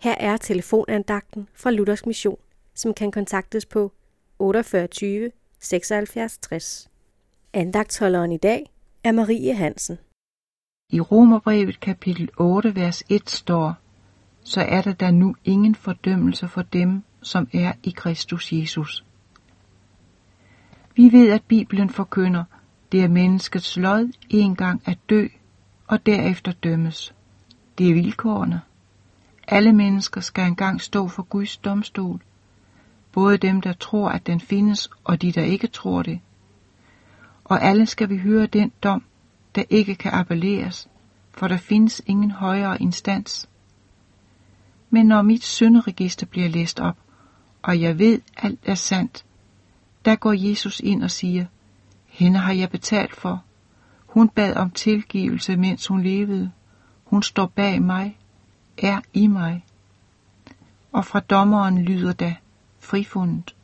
Her er telefonandagten fra Luthers Mission, som kan kontaktes på 48 76 60. Andagtholderen i dag er Marie Hansen. I Romerbrevet kapitel 8, vers 1 står, så er der da nu ingen fordømmelse for dem, som er i Kristus Jesus. Vi ved, at Bibelen forkynder, det er menneskets lod en gang at dø og derefter dømmes. Det er vilkårene. Alle mennesker skal engang stå for Guds domstol. Både dem, der tror, at den findes, og de, der ikke tror det. Og alle skal vi høre den dom, der ikke kan appelleres, for der findes ingen højere instans. Men når mit synderegister bliver læst op, og jeg ved, alt er sandt, der går Jesus ind og siger, hende har jeg betalt for. Hun bad om tilgivelse, mens hun levede. Hun står bag mig, er i mig. Og fra dommeren lyder da frifundet.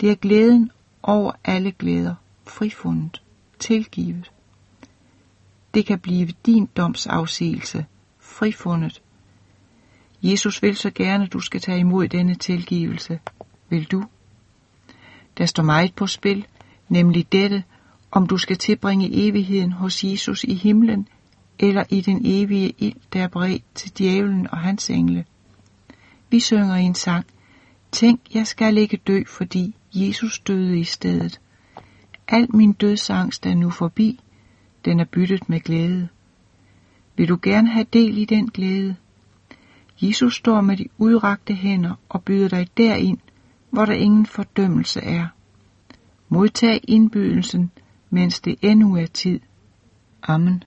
Det er glæden over alle glæder, frifundet, tilgivet. Det kan blive din domsafsigelse, frifundet. Jesus vil så gerne, du skal tage imod denne tilgivelse. Vil du? Der står meget på spil, nemlig dette, om du skal tilbringe evigheden hos Jesus i himlen, eller i den evige ild, der er bredt til djævlen og hans engle. Vi synger i en sang, Tænk, jeg skal ikke dø, fordi Jesus døde i stedet. Al min dødsangst er nu forbi, den er byttet med glæde. Vil du gerne have del i den glæde? Jesus står med de udrakte hænder og byder dig derind, hvor der ingen fordømmelse er. Modtag indbydelsen, mens det endnu er tid. Amen.